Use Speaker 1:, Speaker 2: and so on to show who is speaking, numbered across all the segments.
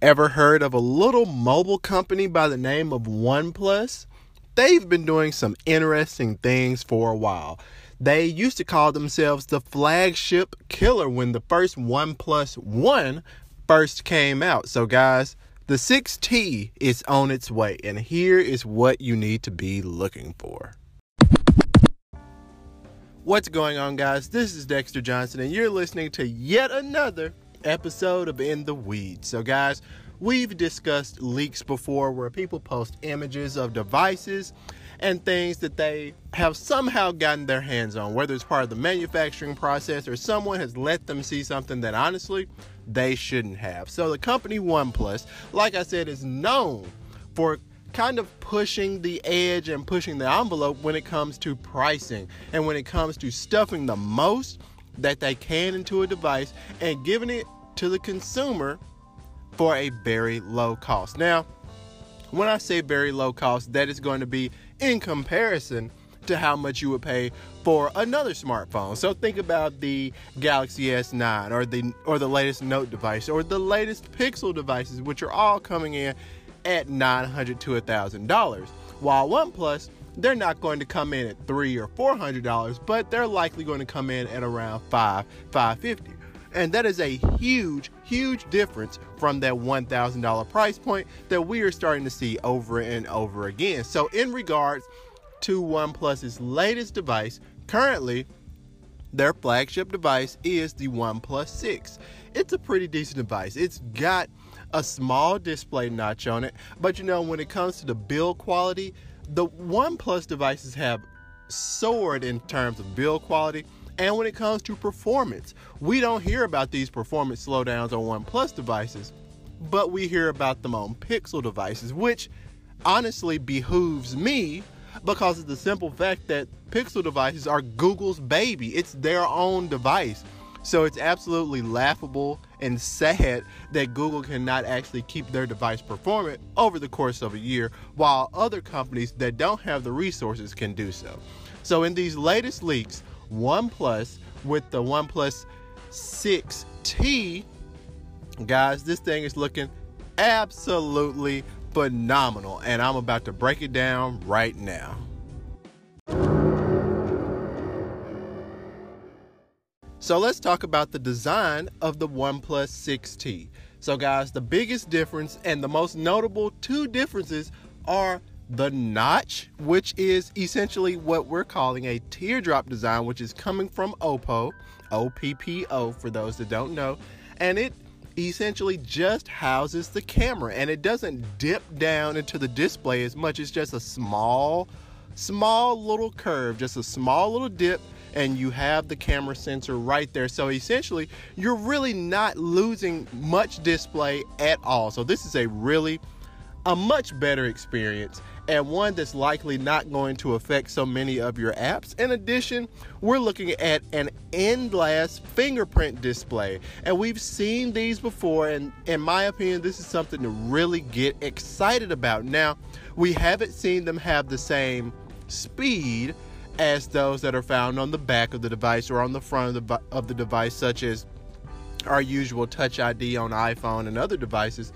Speaker 1: Ever heard of a little mobile company by the name of OnePlus? They've been doing some interesting things for a while. They used to call themselves the flagship killer when the first OnePlus One first came out. So, guys, the 6T is on its way, and here is what you need to be looking for. What's going on, guys? This is Dexter Johnson, and you're listening to yet another episode of In the Weeds. So, guys, we've discussed leaks before where people post images of devices and things that they have somehow gotten their hands on, whether it's part of the manufacturing process or someone has let them see something that honestly they shouldn't have. So the company OnePlus, like I said, is known for kind of pushing the edge and pushing the envelope when it comes to pricing and when it comes to stuffing the most that they can into a device and giving it to the consumer for a very low cost. Now, when I say very low cost, that is going to be in comparison to how much you would pay for another smartphone. So think about the Galaxy S9 or the or the latest Note device or the latest Pixel devices which are all coming in at 900 to $1000. While OnePlus they're not going to come in at three or four hundred dollars, but they're likely going to come in at around five, five fifty. And that is a huge, huge difference from that $1,000 price point that we are starting to see over and over again. So, in regards to OnePlus's latest device, currently their flagship device is the OnePlus 6. It's a pretty decent device. It's got a small display notch on it, but you know, when it comes to the build quality, the OnePlus devices have soared in terms of build quality and when it comes to performance, we don't hear about these performance slowdowns on OnePlus devices, but we hear about them on Pixel devices, which honestly behooves me because of the simple fact that Pixel devices are Google's baby. It's their own device. So it's absolutely laughable and sad that Google cannot actually keep their device performant over the course of a year, while other companies that don't have the resources can do so. So in these latest leaks, OnePlus with the OnePlus 6T. Guys, this thing is looking absolutely phenomenal, and I'm about to break it down right now. So let's talk about the design of the OnePlus 6T. So, guys, the biggest difference and the most notable two differences are the notch, which is essentially what we're calling a teardrop design, which is coming from Oppo, OPPO for those that don't know, and it essentially just houses the camera and it doesn't dip down into the display as much. It's just a small, small little curve, just a small little dip, and you have the camera sensor right there. So essentially, you're really not losing much display at all. So this is a really a much better experience and one that's likely not going to affect so many of your apps. In addition, we're looking at an in-glass fingerprint display, and we've seen these before, and in my opinion, this is something to really get excited about. Now, we haven't seen them have the same speed as those that are found on the back of the device or on the front of the, of the device, such as our usual Touch ID on iPhone and other devices.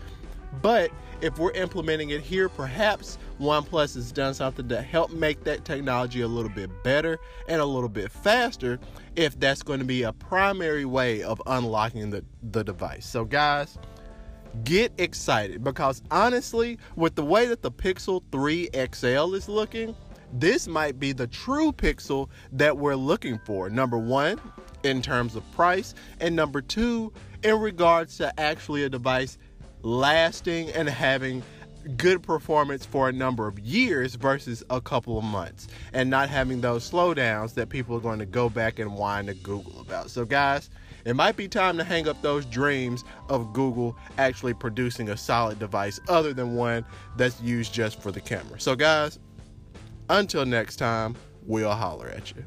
Speaker 1: But if we're implementing it here, perhaps OnePlus has done something to help make that technology a little bit better and a little bit faster if that's going to be a primary way of unlocking the, the device. So, guys, get excited because honestly, with the way that the Pixel 3 XL is looking, this might be the true Pixel that we're looking for. Number one, in terms of price, and number two, in regards to actually a device lasting and having good performance for a number of years versus a couple of months and not having those slowdowns that people are going to go back and whine to Google about. So, guys, it might be time to hang up those dreams of Google actually producing a solid device other than one that's used just for the camera. So, guys, until next time, we'll holler at you.